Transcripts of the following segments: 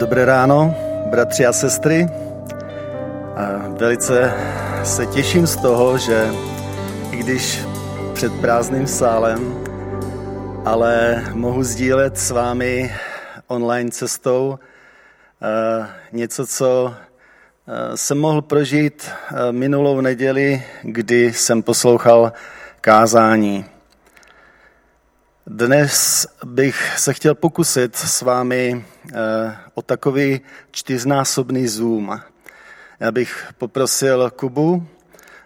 Dobré ráno, bratři a sestry. Velice se těším z toho, že i když před prázdným sálem, ale mohu sdílet s vámi online cestou eh, něco, co eh, jsem mohl prožít eh, minulou neděli, kdy jsem poslouchal kázání. Dnes bych se chtěl pokusit s vámi eh, o takový čtyřnásobný zoom. Já bych poprosil Kubu,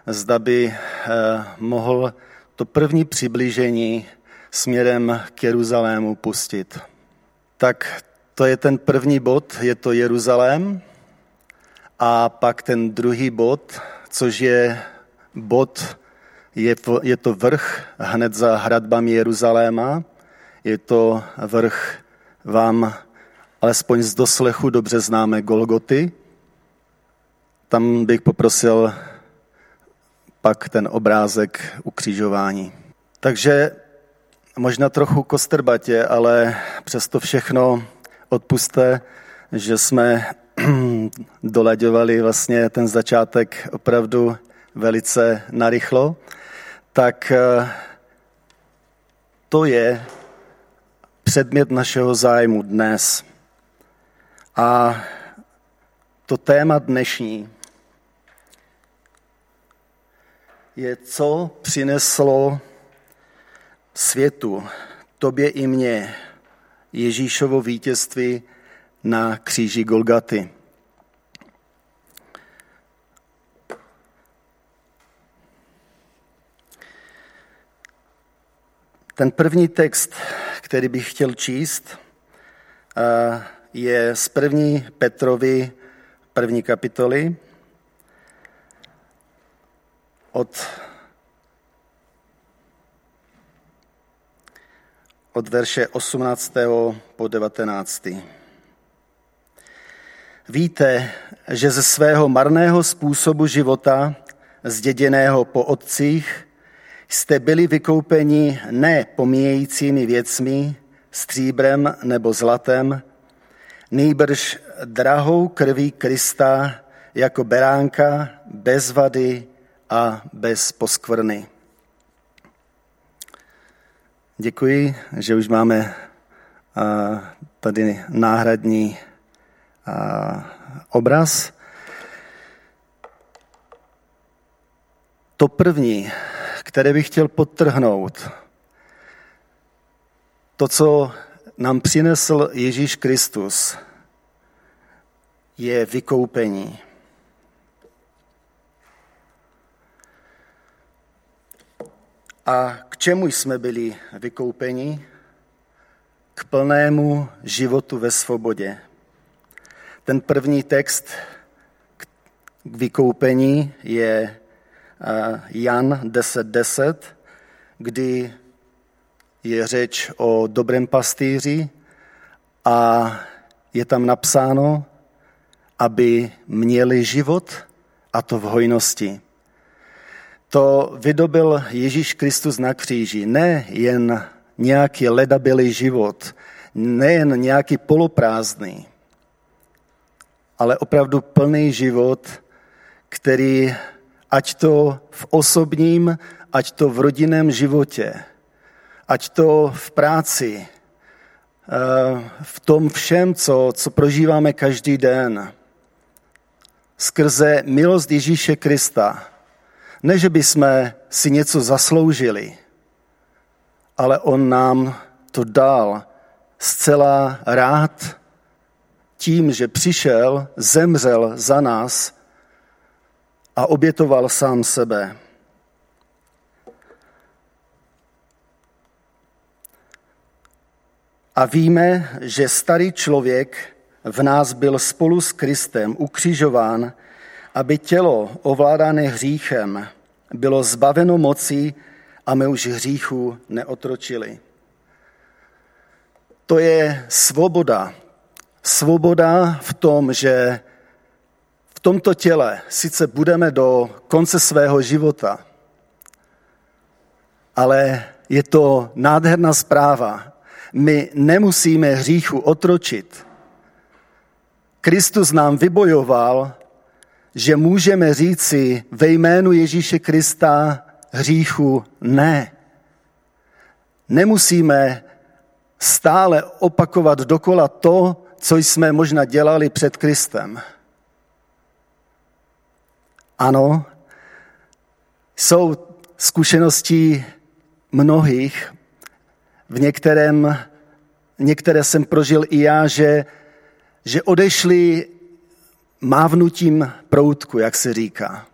zda by eh, mohl to první přiblížení směrem k Jeruzalému pustit. Tak to je ten první bod, je to Jeruzalém. A pak ten druhý bod, což je bod je to, je to vrch hned za hradbami Jeruzaléma. Je to vrch vám alespoň z doslechu dobře známe Golgoty. Tam bych poprosil pak ten obrázek ukřižování. Takže možná trochu kostrbatě, ale přesto všechno odpuste, že jsme dolaďovali vlastně ten začátek opravdu velice narychlo tak eh, to je předmět našeho zájmu dnes. A to téma dnešní je, co přineslo světu, tobě i mně, Ježíšovo vítězství na kříži Golgaty. Ten první text, který bych chtěl číst, eh, je z první Petrovi první kapitoly od, od verše 18. po 19. Víte, že ze svého marného způsobu života, zděděného po otcích, Jste byli vykoupeni ne pomíjejícími věcmi, stříbrem nebo zlatem, nýbrž drahou krví Krista jako beránka bez vady a bez poskvrny. Děkuji, že už máme tady náhradní obraz. To první, které bych chtěl podtrhnout. To, co nám přinesl Ježíš Kristus, je vykoupení. A k čemu jsme byli vykoupeni? K plnému životu ve svobodě. Ten první text k vykoupení je Jan 10.10, 10, kdy je řeč o dobrém pastýři a je tam napsáno, aby měli život a to v hojnosti. To vydobil Ježíš Kristus na kříži. Ne jen nějaký ledabilý život, nejen nějaký poloprázdný, ale opravdu plný život, který ať to v osobním, ať to v rodinném životě, ať to v práci, eh, v tom všem, co, co prožíváme každý den, skrze milost Ježíše Krista. Ne, že bychom si něco zasloužili, ale on nám to dal zcela rád tím, že přišel, zemřel za nás a obětoval sám sebe. A víme, že starý člověk v nás byl spolu s Kristem ukřižován, aby tělo ovládané hříchem bylo zbaveno moci a my už hříchu neotročili. To je svoboda. Svoboda v tom, že tomto těle sice budeme do konce svého života, ale je to nádherná zpráva. My nemusíme hříchu otročit, Kristus nám vybojoval, že můžeme říci ve jménu Ježíše Krista hříchu ne. Nemusíme stále opakovat dokola to, co jsme možná dělali před Kristem. Ano, jsou zkušenosti mnohých, v některém, některé jsem prožil i já, že, že odešli mávnutím proutku, jak se říká.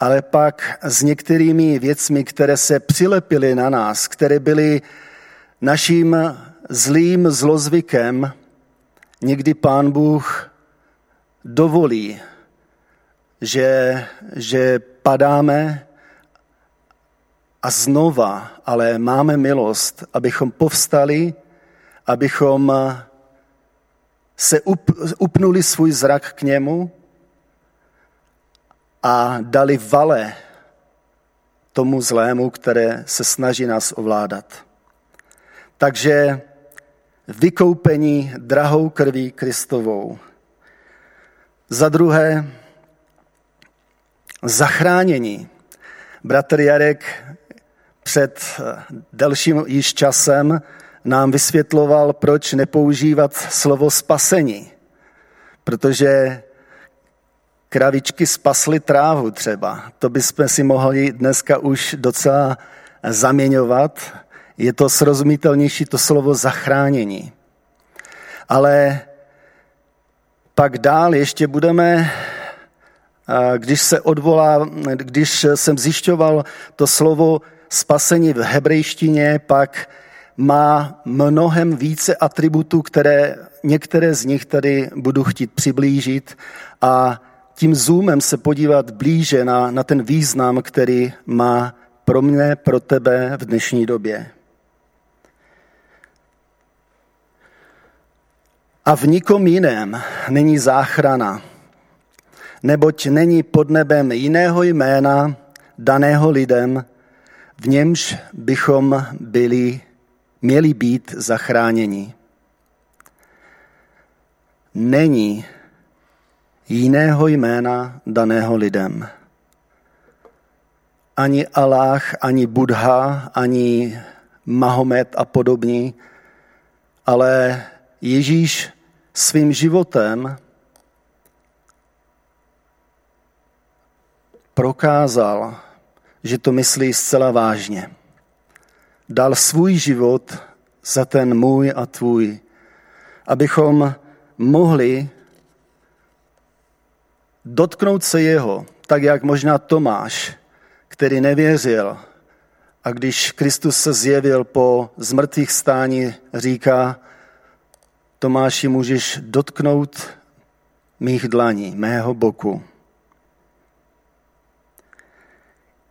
Ale pak s některými věcmi, které se přilepily na nás, které byly naším zlým zlozvykem, někdy pán Bůh dovolí, že, že padáme a znova, ale máme milost, abychom povstali, abychom se up, upnuli svůj zrak k němu a dali vale tomu zlému, které se snaží nás ovládat. Takže vykoupení drahou krví Kristovou. Za druhé, zachránění. Bratr Jarek před delším již časem nám vysvětloval, proč nepoužívat slovo spasení. Protože kravičky spasly trávu třeba. To bychom si mohli dneska už docela zaměňovat. Je to srozumitelnější to slovo zachránění. Ale pak dál ještě budeme, když se odvolá, když jsem zjišťoval to slovo spasení v hebrejštině, pak má mnohem více atributů, které některé z nich tady budu chtít přiblížit a tím zoomem se podívat blíže na, na ten význam, který má pro mě, pro tebe v dnešní době. A v nikom jiném není záchrana, neboť není pod nebem jiného jména daného lidem, v němž bychom byli měli být zachráněni. Není jiného jména daného lidem. Ani Allah, ani Buddha, ani Mahomet a podobní, ale Ježíš svým životem prokázal, že to myslí zcela vážně dal svůj život za ten můj a tvůj, abychom mohli dotknout se jeho, tak jak možná Tomáš, který nevěřil. A když Kristus se zjevil po zmrtvých stání, říká, Tomáši, můžeš dotknout mých dlaní, mého boku.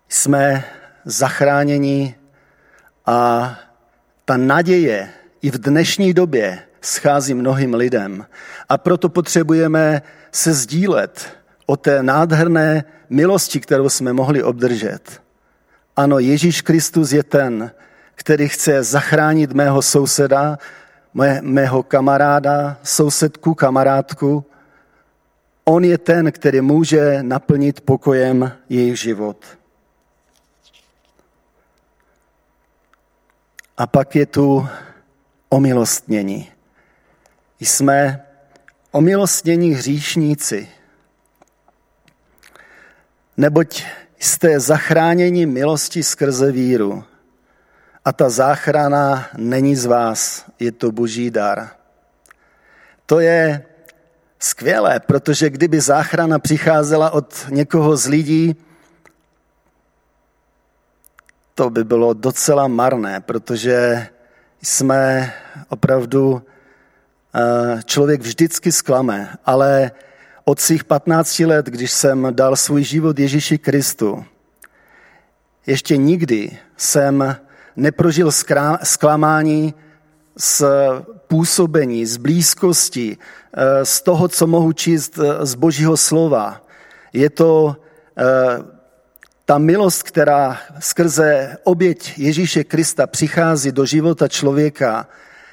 Jsme zachráněni a ta naděje i v dnešní době schází mnohým lidem. A proto potřebujeme se sdílet o té nádherné milosti, kterou jsme mohli obdržet. Ano, Ježíš Kristus je ten, který chce zachránit mého souseda, mého kamaráda, sousedku, kamarádku. On je ten, který může naplnit pokojem jejich život. A pak je tu omilostnění. Jsme omilostnění hříšníci, neboť jste zachráněni milosti skrze víru. A ta záchrana není z vás, je to boží dar. To je skvělé, protože kdyby záchrana přicházela od někoho z lidí, to by bylo docela marné, protože jsme opravdu, eh, člověk vždycky zklame, ale od svých 15 let, když jsem dal svůj život Ježíši Kristu, ještě nikdy jsem neprožil zklamání z působení, z blízkosti, eh, z toho, co mohu číst eh, z Božího slova. Je to ta milost, která skrze oběť Ježíše Krista přichází do života člověka,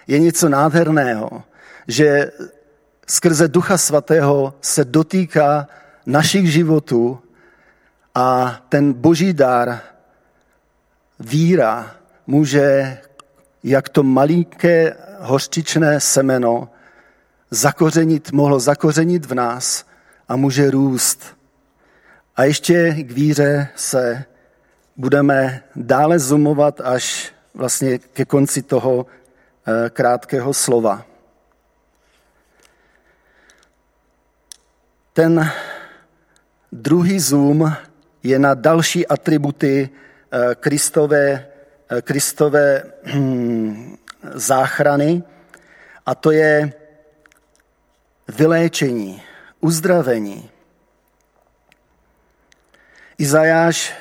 je něco nádherného, že skrze Ducha Svatého se dotýká našich životů a ten boží dar, víra, může jak to malinké hořčičné semeno zakořenit, mohlo zakořenit v nás a může růst. A ještě k víře se budeme dále zoomovat až vlastně ke konci toho eh, krátkého slova. Ten druhý zoom je na další atributy eh, Kristové, eh, Kristové hm, záchrany a to je vyléčení, uzdravení. Izajáš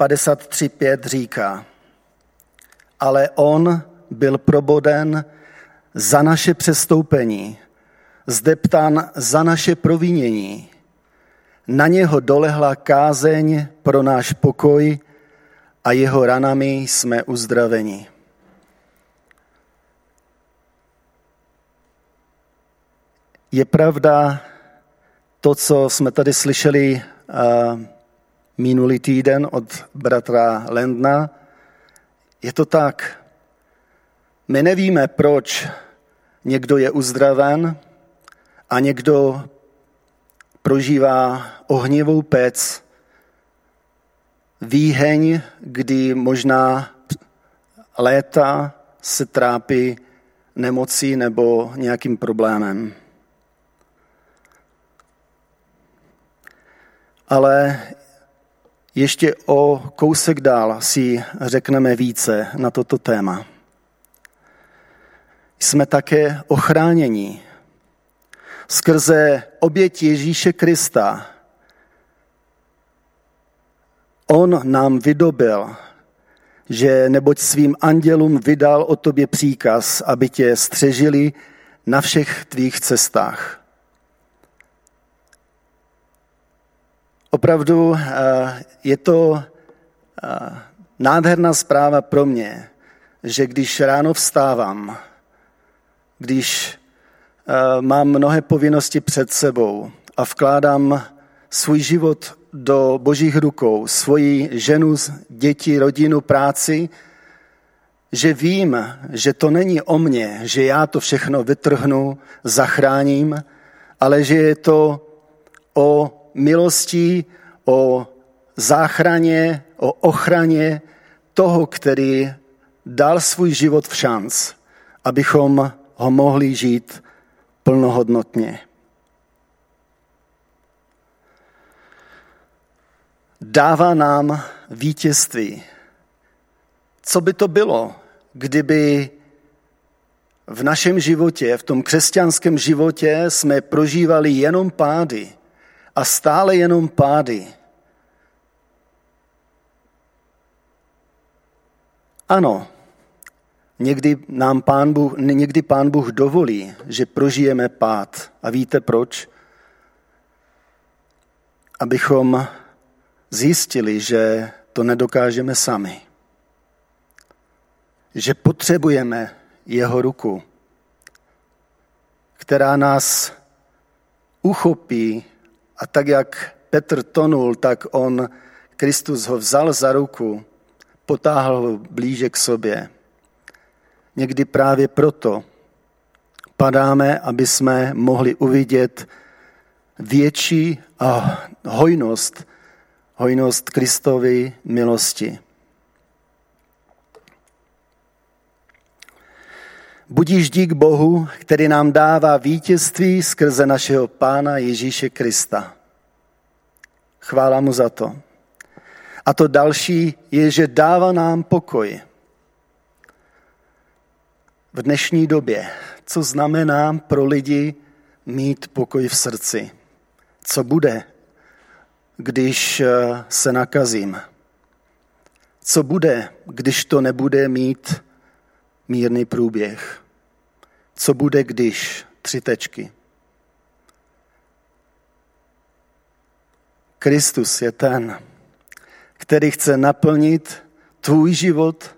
53.5 říká, ale on byl proboden za naše přestoupení, zdeptan za naše provinění. Na něho dolehla kázeň pro náš pokoj a jeho ranami jsme uzdraveni. Je pravda to, co jsme tady slyšeli minulý týden od bratra Lendna, je to tak. My nevíme, proč někdo je uzdraven a někdo prožívá ohnivou pec, výheň, kdy možná léta se trápí nemocí nebo nějakým problémem. Ale ještě o kousek dál si řekneme více na toto téma. Jsme také ochráněni skrze oběť Ježíše Krista. On nám vydobil, že neboť svým andělům vydal o tobě příkaz, aby tě střežili na všech tvých cestách. Opravdu eh, je to eh, nádherná zpráva pro mě, že když ráno vstávám, když eh, mám mnohé povinnosti před sebou a vkládám svůj život do božích rukou, svoji ženu, děti, rodinu, práci, že vím, že to není o mně, že já to všechno vytrhnu, zachráním, ale že je to o milostí, o záchraně, o ochraně toho, který dal svůj život v šanc, abychom ho mohli žít plnohodnotně. Dává nám vítězství. Co by to bylo, kdyby v našem životě, v tom křesťanském životě jsme prožívali jenom pády, a stále jenom pády. Ano, někdy nám pán Bůh, někdy pán Bůh dovolí, že prožijeme pád. A víte proč? Abychom zjistili, že to nedokážeme sami. Že potřebujeme jeho ruku, která nás uchopí a tak jak Petr tonul, tak on, Kristus ho vzal za ruku, potáhl ho blíže k sobě. Někdy právě proto padáme, aby jsme mohli uvidět větší a hojnost, hojnost Kristovy milosti. Budíš dík Bohu, který nám dává vítězství skrze našeho Pána Ježíše Krista. Chvála mu za to. A to další je, že dává nám pokoj. V dnešní době, co znamená pro lidi mít pokoj v srdci? Co bude, když eh, se nakazím? Co bude, když to nebude mít mírný průběh? Co bude, když? Tři tečky. Kristus je ten, který chce naplnit tvůj život,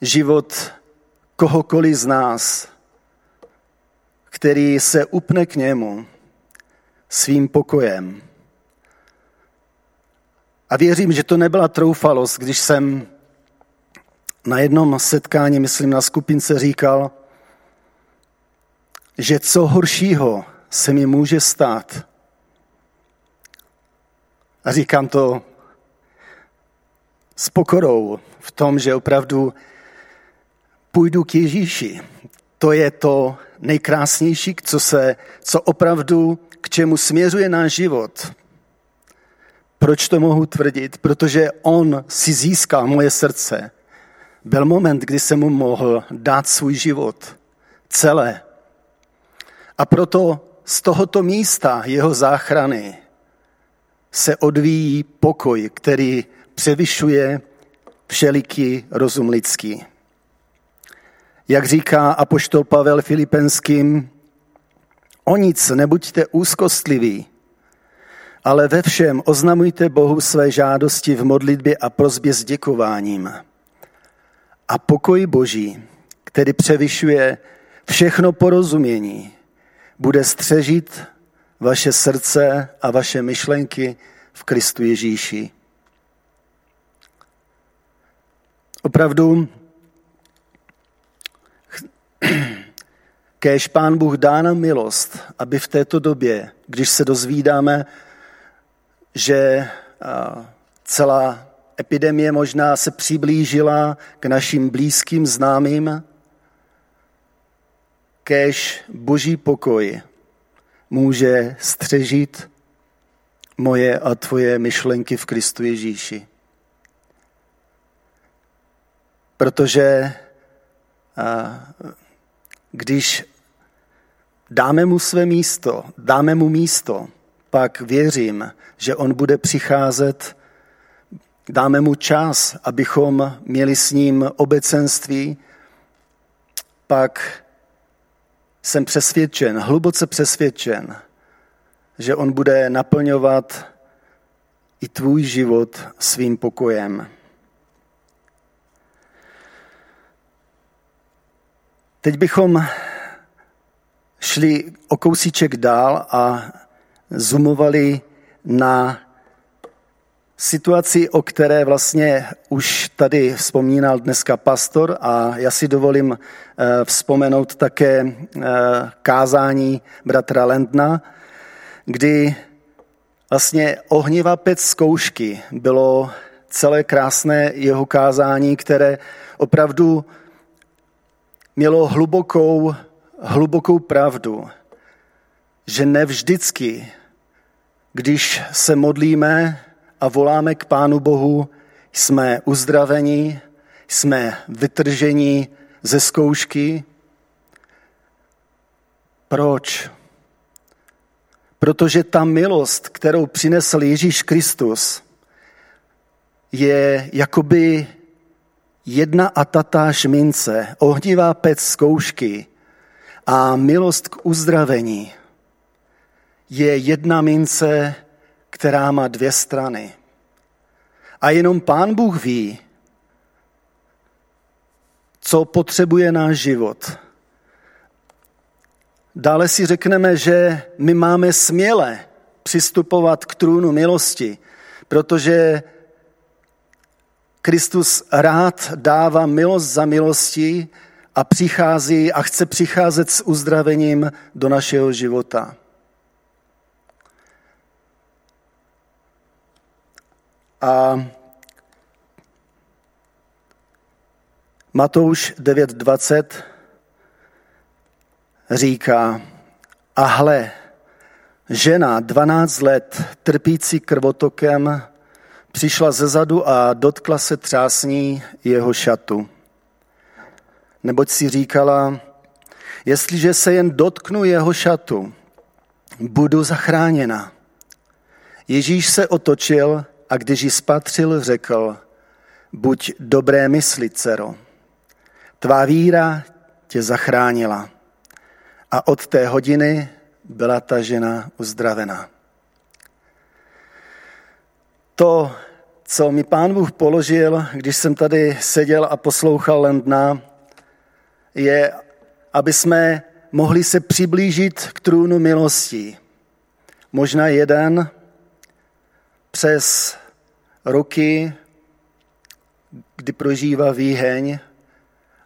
život kohokoliv z nás, který se upne k němu svým pokojem. A věřím, že to nebyla troufalost, když jsem na jednom setkání, myslím na skupince, říkal, že co horšího se mi může stát. A říkám to s pokorou v tom, že opravdu půjdu k Ježíši. To je to nejkrásnější, co, se, co opravdu k čemu směřuje náš život. Proč to mohu tvrdit? Protože on si získal moje srdce. Byl moment, kdy jsem mu mohl dát svůj život celé. A proto z tohoto místa jeho záchrany se odvíjí pokoj, který převyšuje všeliký rozum lidský. Jak říká apoštol Pavel Filipenským, o nic nebuďte úzkostliví, ale ve všem oznamujte Bohu své žádosti v modlitbě a prozbě s děkováním. A pokoj Boží, který převyšuje všechno porozumění, bude střežit vaše srdce a vaše myšlenky v Kristu Ježíši. Opravdu, kéž Pán Bůh dá nám milost, aby v této době, když se dozvídáme, že celá epidemie možná se přiblížila k našim blízkým známým, kéž boží pokoj může střežit moje a tvoje myšlenky v Kristu Ježíši. Protože když dáme mu své místo, dáme mu místo, pak věřím, že on bude přicházet, dáme mu čas, abychom měli s ním obecenství, pak jsem přesvědčen, hluboce přesvědčen, že on bude naplňovat i tvůj život svým pokojem. Teď bychom šli o kousíček dál a zoomovali na situaci, o které vlastně už tady vzpomínal dneska pastor a já si dovolím eh, vzpomenout také eh, kázání bratra Lendna, kdy vlastně ohnivá pec zkoušky bylo celé krásné jeho kázání, které opravdu mělo hlubokou, hlubokou pravdu, že nevždycky, když se modlíme a voláme k Pánu Bohu, jsme uzdraveni, jsme vytrženi ze zkoušky. Proč? Protože ta milost, kterou přinesl Ježíš Kristus, je jakoby jedna a tatáž mince, ohnivá pec zkoušky a milost k uzdravení je jedna mince, která má dvě strany. A jenom Pán Bůh ví, co potřebuje náš život. Dále si řekneme, že my máme směle přistupovat k trůnu milosti, protože Kristus rád dává milost za milosti a přichází a chce přicházet s uzdravením do našeho života. A Matouš 9.20 říká, a hle, žena 12 let trpící krvotokem přišla ze zadu a dotkla se třásní jeho šatu. Neboť si říkala, jestliže se jen dotknu jeho šatu, budu zachráněna. Ježíš se otočil a když ji spatřil, řekl, buď dobré mysli, dcero, tvá víra tě zachránila. A od té hodiny byla ta žena uzdravena. To, co mi pán Bůh položil, když jsem tady seděl a poslouchal Lendna, je, aby jsme mohli se přiblížit k trůnu milosti. Možná jeden přes roky, kdy prožívá výheň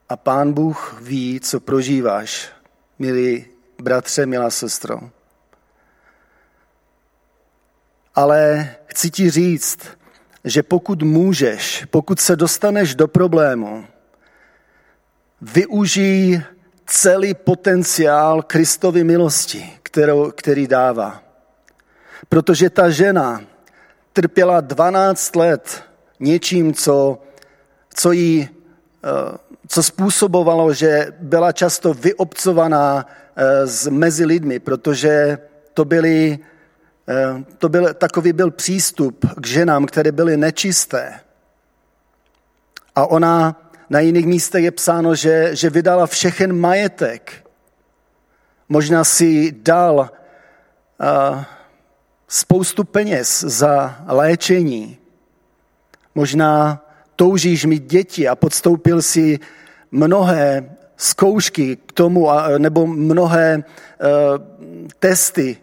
a pán Bůh ví, co prožíváš, milí bratře, milá sestro. Ale chci ti říct, že pokud můžeš, pokud se dostaneš do problému, využij celý potenciál Kristovy milosti, kterou, který dává. Protože ta žena trpěla 12 let něčím, co, co jí eh, co způsobovalo, že byla často vyobcovaná z eh, mezi lidmi, protože to byly Eh, to byl, takový byl přístup k ženám, které byly nečisté. A ona na jiných místech je psáno, že, že vydala všechen majetek. Možná si dal uh, spoustu peněz za léčení. Možná toužíš mít děti a podstoupil si mnohé zkoušky k tomu, nebo mnohé uh, testy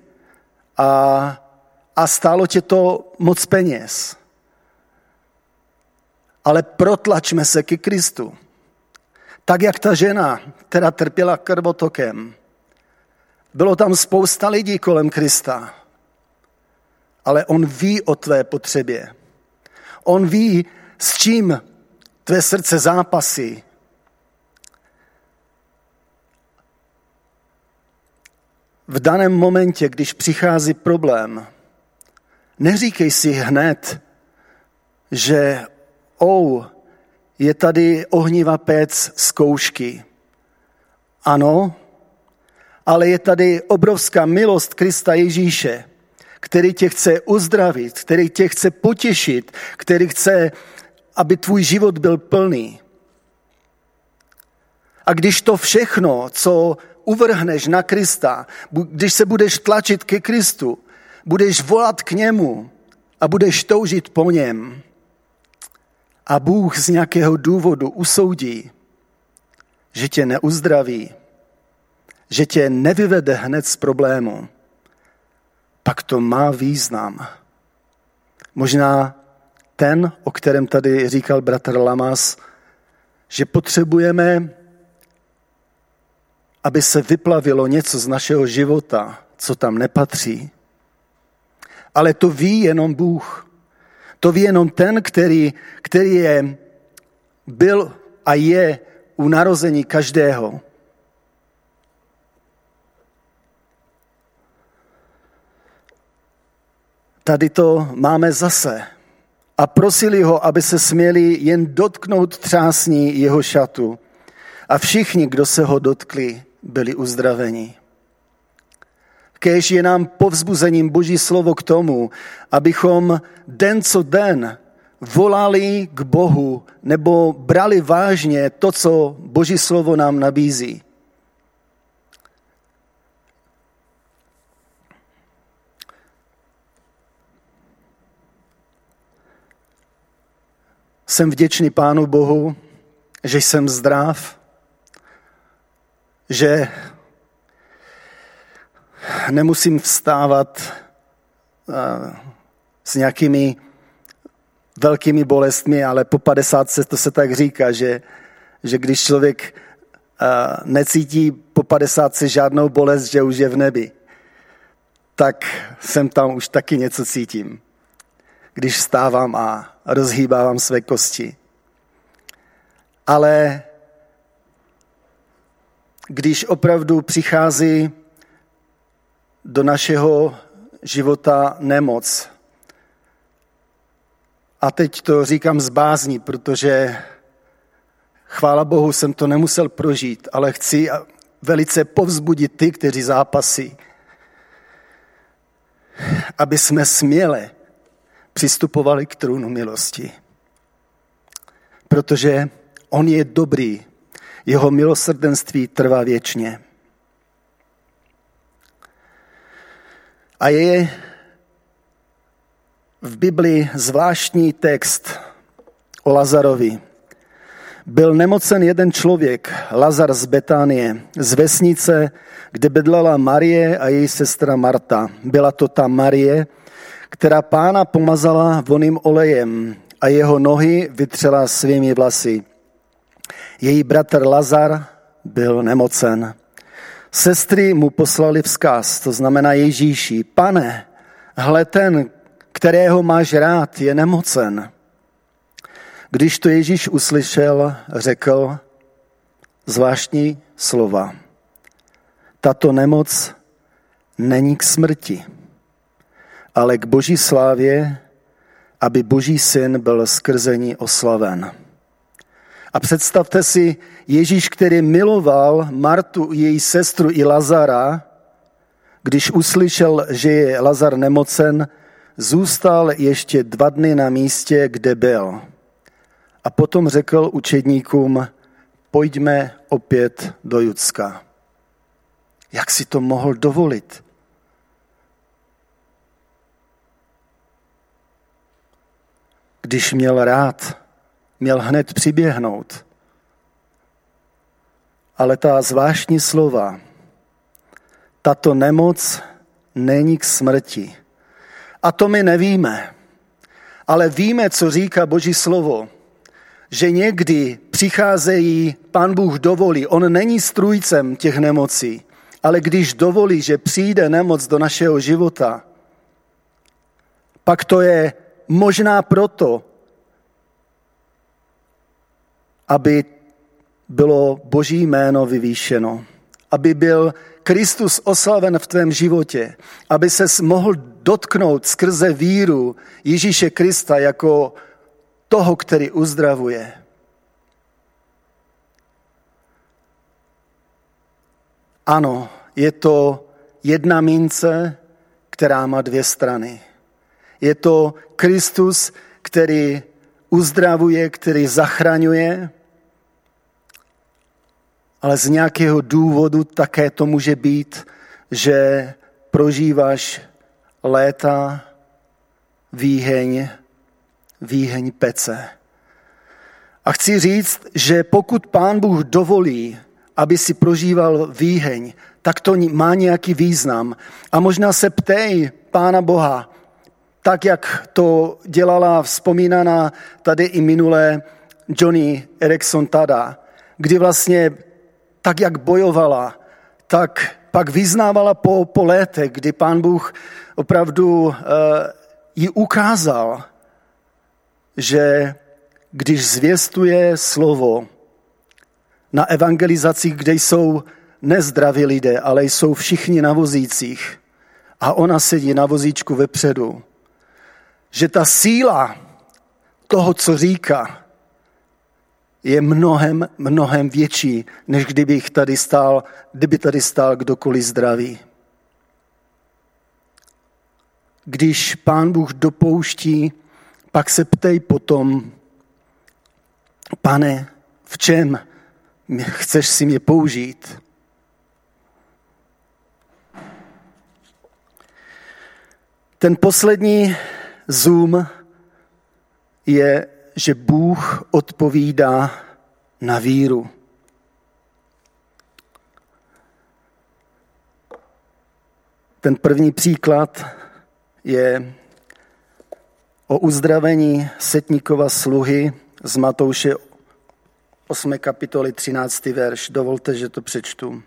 a, a stálo tě to moc peněz. Ale protlačme se ke Kristu. Tak jak ta žena, která trpěla krvotokem. Bylo tam spousta lidí kolem Krista. Ale on ví o tvé potřebě. On ví, s čím tvé srdce zápasí. v daném momentě, když přichází problém, neříkej si hned, že ou, je tady ohnivá pec zkoušky. Ano, ale je tady obrovská milost Krista Ježíše, který tě chce uzdravit, který tě chce potěšit, který chce, aby tvůj život byl plný. A když to všechno, co uvrhneš na Krista, když se budeš tlačit ke Kristu, budeš volat k němu a budeš toužit po něm a Bůh z nějakého důvodu usoudí, že tě neuzdraví, že tě nevyvede hned z problému, pak to má význam. Možná ten, o kterém tady říkal bratr Lamas, že potřebujeme aby se vyplavilo něco z našeho života, co tam nepatří. Ale to ví jenom Bůh. To ví jenom ten, který, který je, byl a je u narození každého. Tady to máme zase. A prosili ho, aby se směli jen dotknout třásní jeho šatu. A všichni, kdo se ho dotkli, byli uzdraveni. Kéž je nám povzbuzením Boží slovo k tomu, abychom den co den volali k Bohu nebo brali vážně to, co Boží slovo nám nabízí. Jsem vděčný Pánu Bohu, že jsem zdrav, že nemusím vstávat eh, s nějakými velkými bolestmi, ale po 50 se to se tak říká, že, že když člověk eh, necítí po 50 žádnou bolest, že už je v nebi, tak jsem tam už taky něco cítím. Když vstávám a rozhýbávám své kosti. Ale když opravdu přichází do našeho života nemoc. A teď to říkám z bázní, protože chvála Bohu jsem to nemusel prožít, ale chci velice povzbudit ty, kteří zápasí, aby jsme směle přistupovali k trůnu milosti. Protože on je dobrý jeho milosrdenství trvá věčně. A je v Biblii zvláštní text o Lazarovi. Byl nemocen jeden člověk, Lazar z Betánie, z vesnice, kde bydlela Marie a její sestra Marta. Byla to ta Marie, která pána pomazala voným olejem a jeho nohy vytřela svými vlasy. Její bratr Lazar byl nemocen. Sestry mu poslali vzkaz, to znamená Ježíši, pane, hle ten, kterého máš rád, je nemocen. Když to Ježíš uslyšel, řekl zvláštní slova. Tato nemoc není k smrti, ale k boží slávě, aby boží syn byl skrze ní oslaven. A představte si Ježíš, který miloval Martu, její sestru i Lazara, když uslyšel, že je Lazar nemocen, zůstal ještě dva dny na místě, kde byl. A potom řekl učedníkům, pojďme opět do Judska. Jak si to mohl dovolit? Když měl rád, měl hned přiběhnout. Ale ta zvláštní slova, tato nemoc není k smrti. A to my nevíme. Ale víme, co říká Boží slovo že někdy přicházejí, pan Bůh dovolí, on není strůjcem těch nemocí, ale když dovolí, že přijde nemoc do našeho života, pak to je možná proto, aby bylo Boží jméno vyvýšeno, aby byl Kristus oslaven v tvém životě, aby se mohl dotknout skrze víru Ježíše Krista jako toho, který uzdravuje. Ano, je to jedna mince, která má dvě strany. Je to Kristus, který uzdravuje, který zachraňuje, ale z nějakého důvodu také to může být, že prožíváš léta výheň výheň pece. A chci říct, že pokud pán Bůh dovolí, aby si prožíval výheň, tak to má nějaký význam. A možná se ptej pána Boha, tak jak to dělala vzpomínaná tady i minulé Johnny Erickson Tada, kdy vlastně tak, jak bojovala, tak pak vyznávala po, po létech, kdy pán Bůh opravdu uh, ji ukázal, že když zvěstuje slovo na evangelizacích, kde jsou nezdraví lidé, ale jsou všichni na vozících a ona sedí na vozíčku vepředu, že ta síla toho, co říká, je mnohem, mnohem větší, než kdybych tady stál, kdyby tady stál kdokoliv zdravý. Když pán Bůh dopouští pak se ptej potom, pane, v čem chceš si mě použít? Ten poslední zoom je, že Bůh odpovídá na víru. Ten první příklad je o uzdravení setníkova sluhy z Matouše 8. kapitoly 13. verš. Dovolte, že to přečtu.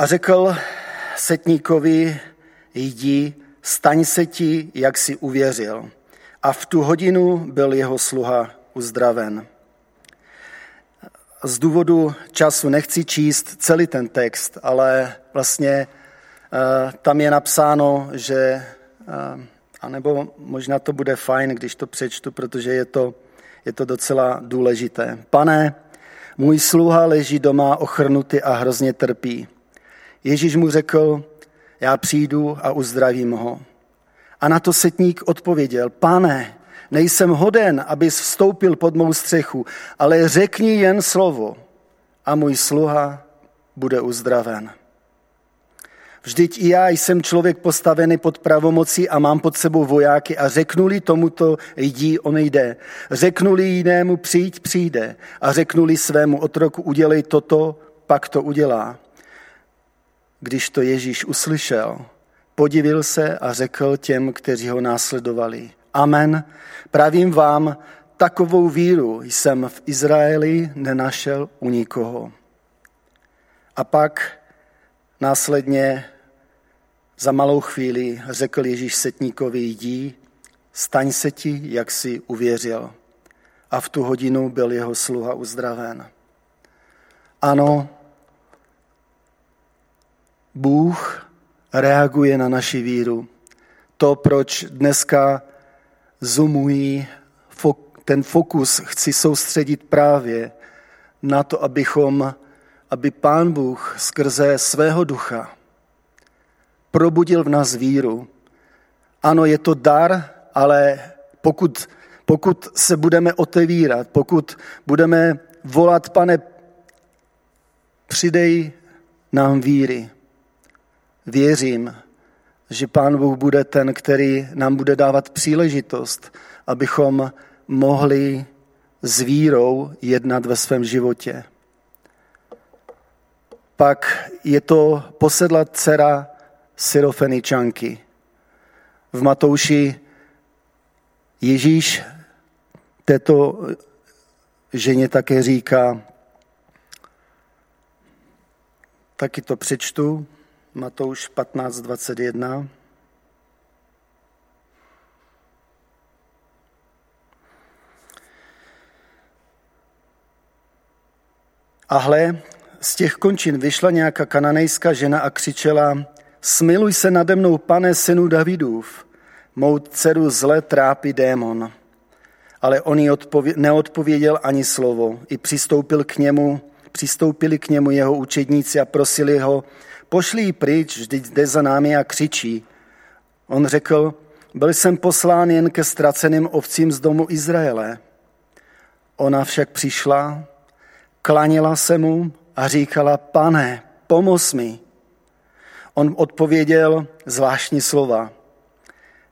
A řekl setníkovi, jdi staň se ti, jak si uvěřil. A v tu hodinu byl jeho sluha uzdraven. Z důvodu času nechci číst celý ten text, ale vlastně uh, tam je napsáno, že, uh, anebo možná to bude fajn, když to přečtu, protože je to, je to docela důležité. Pane, můj sluha leží doma ochrnutý a hrozně trpí. Ježíš mu řekl, já přijdu a uzdravím ho. A na to setník odpověděl, pane, nejsem hoden, abys vstoupil pod mou střechu, ale řekni jen slovo a můj sluha bude uzdraven. Vždyť i já jsem člověk postavený pod pravomocí a mám pod sebou vojáky a řeknuli tomuto jdi, on jde. Řeknuli jinému přijď, přijde. A řeknuli svému otroku udělej toto, pak to udělá. Když to Ježíš uslyšel, podivil se a řekl těm, kteří ho následovali. Amen. Pravím vám, takovou víru jsem v Izraeli nenašel u nikoho. A pak následně za malou chvíli řekl Ježíš setníkovi, jdi, staň se ti, jak si uvěřil. A v tu hodinu byl jeho sluha uzdraven. Ano, Bůh reaguje na naši víru. To, proč dneska zumují ten fokus, chci soustředit právě na to, abychom, aby Pán Bůh skrze svého ducha probudil v nás víru. Ano, je to dar, ale pokud, pokud se budeme otevírat, pokud budeme volat, pane, přidej nám víry, věřím, že Pán Bůh bude ten, který nám bude dávat příležitost, abychom mohli s vírou jednat ve svém životě. Pak je to posedla dcera syrofeničanky. V Matouši Ježíš této ženě také říká, taky to přečtu, Matouš 15.21. A hle, z těch končin vyšla nějaká kananejská žena a křičela, smiluj se nade mnou, pane, synu Davidův, mou dceru zle trápí démon. Ale on jí neodpověděl ani slovo. I přistoupil k němu, přistoupili k němu jeho učedníci a prosili ho, pošli ji pryč, vždyť jde za námi a křičí. On řekl, byl jsem poslán jen ke ztraceným ovcím z domu Izraele. Ona však přišla, klanila se mu a říkala, pane, pomoz mi. On odpověděl zvláštní slova.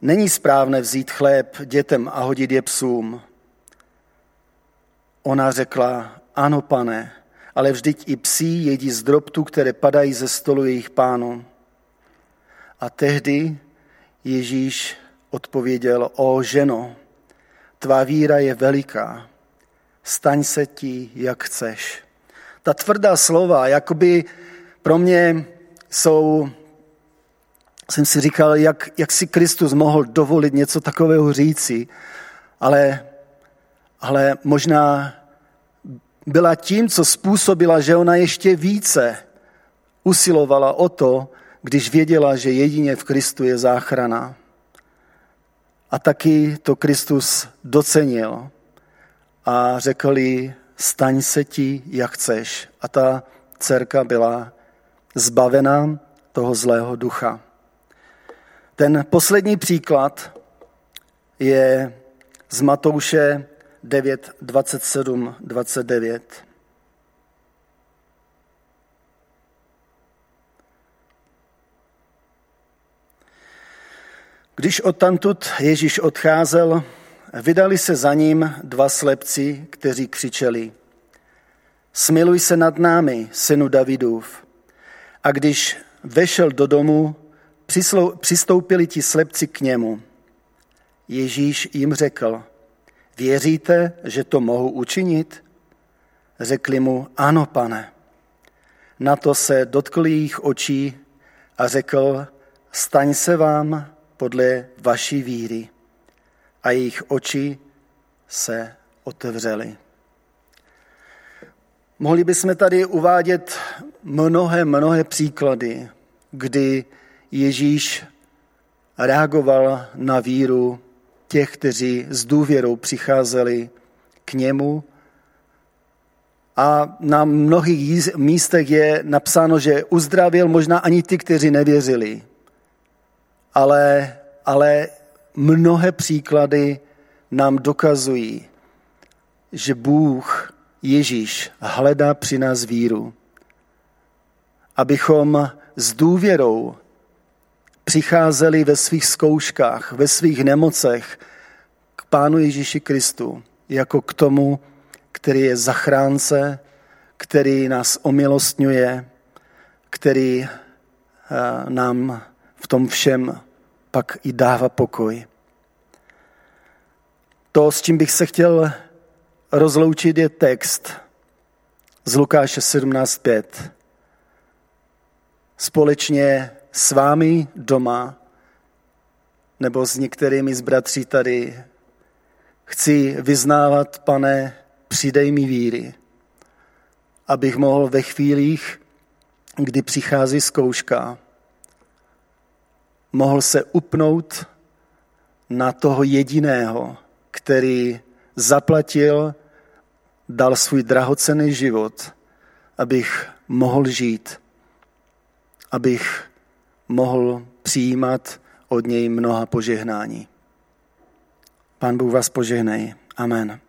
Není správné vzít chléb dětem a hodit je psům. Ona řekla, ano, pane, ale vždyť i psí jedí z drobtu, které padají ze stolu jejich pánů. A tehdy Ježíš odpověděl, o ženo, tvá víra je veliká, staň se ti, jak chceš. Ta tvrdá slova, jakoby pro mě jsou, jsem si říkal, jak, jak si Kristus mohl dovolit něco takového říci, ale, ale možná byla tím, co způsobila, že ona ještě více usilovala o to, když věděla, že jedině v Kristu je záchrana. A taky to Kristus docenil a řekl jí, staň se ti, jak chceš. A ta dcerka byla zbavená toho zlého ducha. Ten poslední příklad je z Matouše 9, 27, 29. Když odtamtud Ježíš odcházel, vydali se za ním dva slepci, kteří křičeli Smiluj se nad námi, synu Davidův. A když vešel do domu, přistoupili ti slepci k němu. Ježíš jim řekl, Věříte, že to mohu učinit? Řekli mu, ano, pane. Na to se dotkl jejich očí a řekl, staň se vám podle vaší víry. A jejich oči se otevřely. Mohli bychom tady uvádět mnohé, mnohé příklady, kdy Ježíš reagoval na víru těch, kteří s důvěrou přicházeli k němu. A na mnohých místech je napsáno, že uzdravil možná ani ty, kteří nevěřili. Ale, ale mnohé příklady nám dokazují, že Bůh Ježíš hledá při nás víru, abychom s důvěrou přicházeli ve svých zkouškách, ve svých nemocech k Pánu Ježíši Kristu, jako k tomu, který je zachránce, který nás omilostňuje, který eh, nám v tom všem pak i dává pokoj. To, s čím bych se chtěl rozloučit, je text z Lukáše 17.5. Společně s vámi doma nebo s některými z bratří tady chci vyznávat, pane, přidej mi víry, abych mohl ve chvílích, kdy přichází zkouška, mohl se upnout na toho jediného, který zaplatil, dal svůj drahocený život, abych mohl žít, abych mohl přijímat od něj mnoha požehnání. Pán Bůh vás požehnej. Amen.